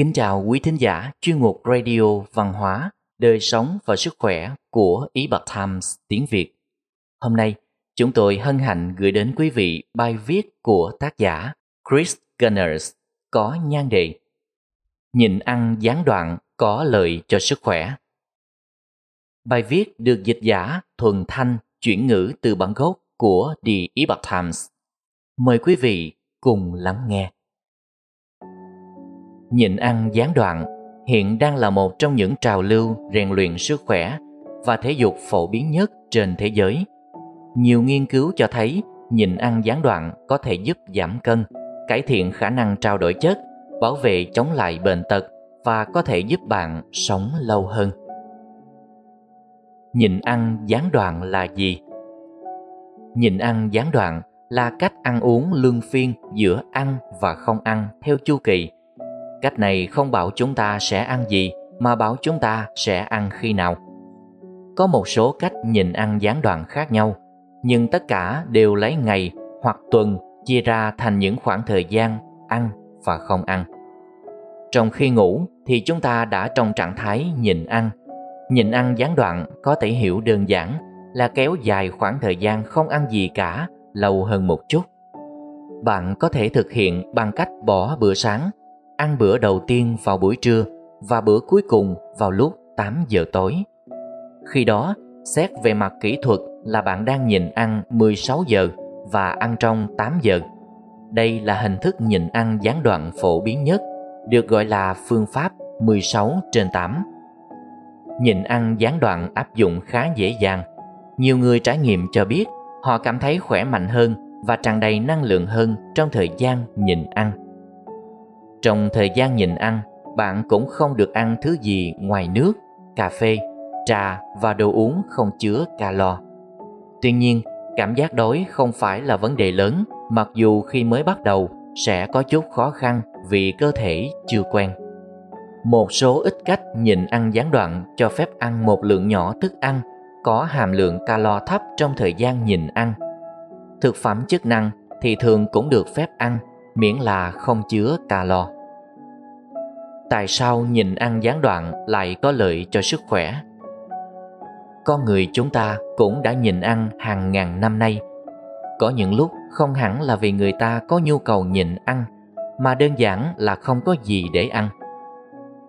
Kính chào quý thính giả chuyên mục Radio Văn hóa, Đời sống và Sức khỏe của Ý Bật Times tiếng Việt. Hôm nay, chúng tôi hân hạnh gửi đến quý vị bài viết của tác giả Chris Gunners có nhan đề Nhìn ăn gián đoạn có lợi cho sức khỏe. Bài viết được dịch giả thuần thanh chuyển ngữ từ bản gốc của The Epoch Times. Mời quý vị cùng lắng nghe. Nhịn ăn gián đoạn hiện đang là một trong những trào lưu rèn luyện sức khỏe và thể dục phổ biến nhất trên thế giới. Nhiều nghiên cứu cho thấy nhịn ăn gián đoạn có thể giúp giảm cân, cải thiện khả năng trao đổi chất, bảo vệ chống lại bệnh tật và có thể giúp bạn sống lâu hơn. Nhịn ăn gián đoạn là gì? Nhịn ăn gián đoạn là cách ăn uống luân phiên giữa ăn và không ăn theo chu kỳ. Cách này không bảo chúng ta sẽ ăn gì mà bảo chúng ta sẽ ăn khi nào. Có một số cách nhìn ăn gián đoạn khác nhau, nhưng tất cả đều lấy ngày hoặc tuần chia ra thành những khoảng thời gian ăn và không ăn. Trong khi ngủ thì chúng ta đã trong trạng thái nhịn ăn. Nhịn ăn gián đoạn có thể hiểu đơn giản là kéo dài khoảng thời gian không ăn gì cả lâu hơn một chút. Bạn có thể thực hiện bằng cách bỏ bữa sáng, ăn bữa đầu tiên vào buổi trưa và bữa cuối cùng vào lúc 8 giờ tối. Khi đó, xét về mặt kỹ thuật là bạn đang nhịn ăn 16 giờ và ăn trong 8 giờ. Đây là hình thức nhịn ăn gián đoạn phổ biến nhất, được gọi là phương pháp 16 trên 8. Nhịn ăn gián đoạn áp dụng khá dễ dàng. Nhiều người trải nghiệm cho biết họ cảm thấy khỏe mạnh hơn và tràn đầy năng lượng hơn trong thời gian nhịn ăn. Trong thời gian nhịn ăn, bạn cũng không được ăn thứ gì ngoài nước, cà phê, trà và đồ uống không chứa calo. Tuy nhiên, cảm giác đói không phải là vấn đề lớn, mặc dù khi mới bắt đầu sẽ có chút khó khăn vì cơ thể chưa quen. Một số ít cách nhịn ăn gián đoạn cho phép ăn một lượng nhỏ thức ăn có hàm lượng calo thấp trong thời gian nhịn ăn. Thực phẩm chức năng thì thường cũng được phép ăn miễn là không chứa calo. Tại sao nhìn ăn gián đoạn lại có lợi cho sức khỏe? Con người chúng ta cũng đã nhìn ăn hàng ngàn năm nay. Có những lúc không hẳn là vì người ta có nhu cầu nhịn ăn, mà đơn giản là không có gì để ăn.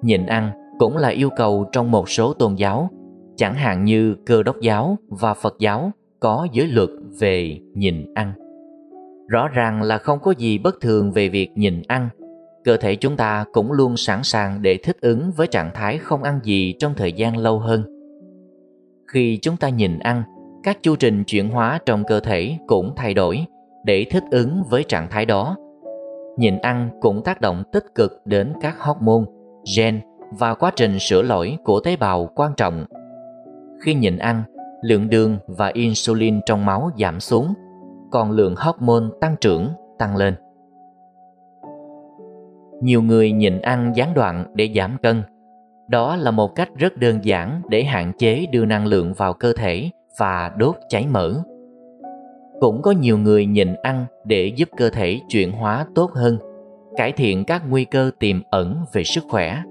Nhịn ăn cũng là yêu cầu trong một số tôn giáo, chẳng hạn như cơ đốc giáo và Phật giáo có giới luật về nhịn ăn. Rõ ràng là không có gì bất thường về việc nhịn ăn. Cơ thể chúng ta cũng luôn sẵn sàng để thích ứng với trạng thái không ăn gì trong thời gian lâu hơn. Khi chúng ta nhịn ăn, các chu trình chuyển hóa trong cơ thể cũng thay đổi để thích ứng với trạng thái đó. Nhịn ăn cũng tác động tích cực đến các hormone, gen và quá trình sửa lỗi của tế bào quan trọng. Khi nhịn ăn, lượng đường và insulin trong máu giảm xuống, còn lượng hormone tăng trưởng tăng lên. Nhiều người nhịn ăn gián đoạn để giảm cân. Đó là một cách rất đơn giản để hạn chế đưa năng lượng vào cơ thể và đốt cháy mỡ. Cũng có nhiều người nhịn ăn để giúp cơ thể chuyển hóa tốt hơn, cải thiện các nguy cơ tiềm ẩn về sức khỏe.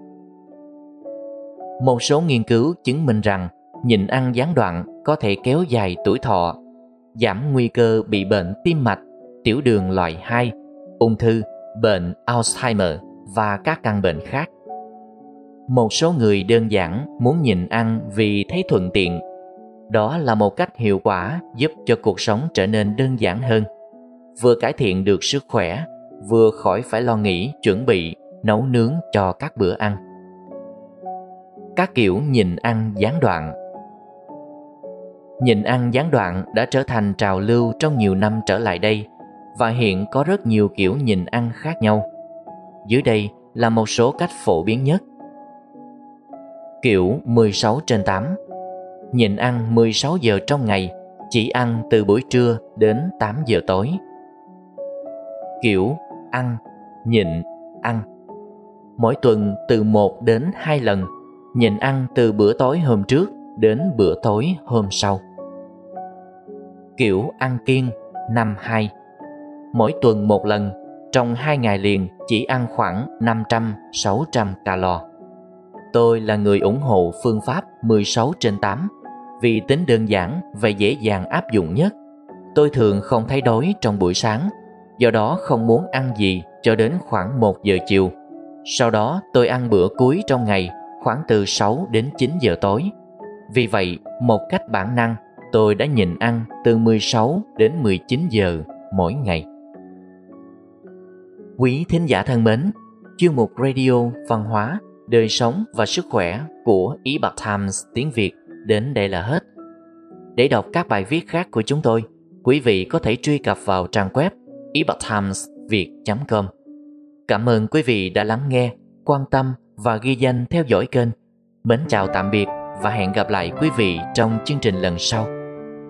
Một số nghiên cứu chứng minh rằng nhịn ăn gián đoạn có thể kéo dài tuổi thọ, giảm nguy cơ bị bệnh tim mạch, tiểu đường loại 2, ung thư, bệnh Alzheimer và các căn bệnh khác. Một số người đơn giản muốn nhịn ăn vì thấy thuận tiện. Đó là một cách hiệu quả giúp cho cuộc sống trở nên đơn giản hơn, vừa cải thiện được sức khỏe, vừa khỏi phải lo nghĩ chuẩn bị nấu nướng cho các bữa ăn. Các kiểu nhịn ăn gián đoạn Nhịn ăn gián đoạn đã trở thành trào lưu trong nhiều năm trở lại đây và hiện có rất nhiều kiểu nhịn ăn khác nhau. Dưới đây là một số cách phổ biến nhất. Kiểu 16 trên 8 Nhịn ăn 16 giờ trong ngày, chỉ ăn từ buổi trưa đến 8 giờ tối. Kiểu ăn, nhịn, ăn Mỗi tuần từ 1 đến 2 lần, nhịn ăn từ bữa tối hôm trước đến bữa tối hôm sau kiểu ăn kiêng năm hai mỗi tuần một lần trong hai ngày liền chỉ ăn khoảng 500-600 calo. Tôi là người ủng hộ phương pháp 16 trên 8 vì tính đơn giản và dễ dàng áp dụng nhất. Tôi thường không thấy đói trong buổi sáng, do đó không muốn ăn gì cho đến khoảng 1 giờ chiều. Sau đó tôi ăn bữa cuối trong ngày khoảng từ 6 đến 9 giờ tối. Vì vậy, một cách bản năng, tôi đã nhịn ăn từ 16 đến 19 giờ mỗi ngày. Quý thính giả thân mến, chuyên mục radio văn hóa, đời sống và sức khỏe của Epoch Times tiếng Việt đến đây là hết. Để đọc các bài viết khác của chúng tôi, quý vị có thể truy cập vào trang web epochtimesviet.com. Cảm ơn quý vị đã lắng nghe, quan tâm và ghi danh theo dõi kênh. Mến chào tạm biệt và hẹn gặp lại quý vị trong chương trình lần sau.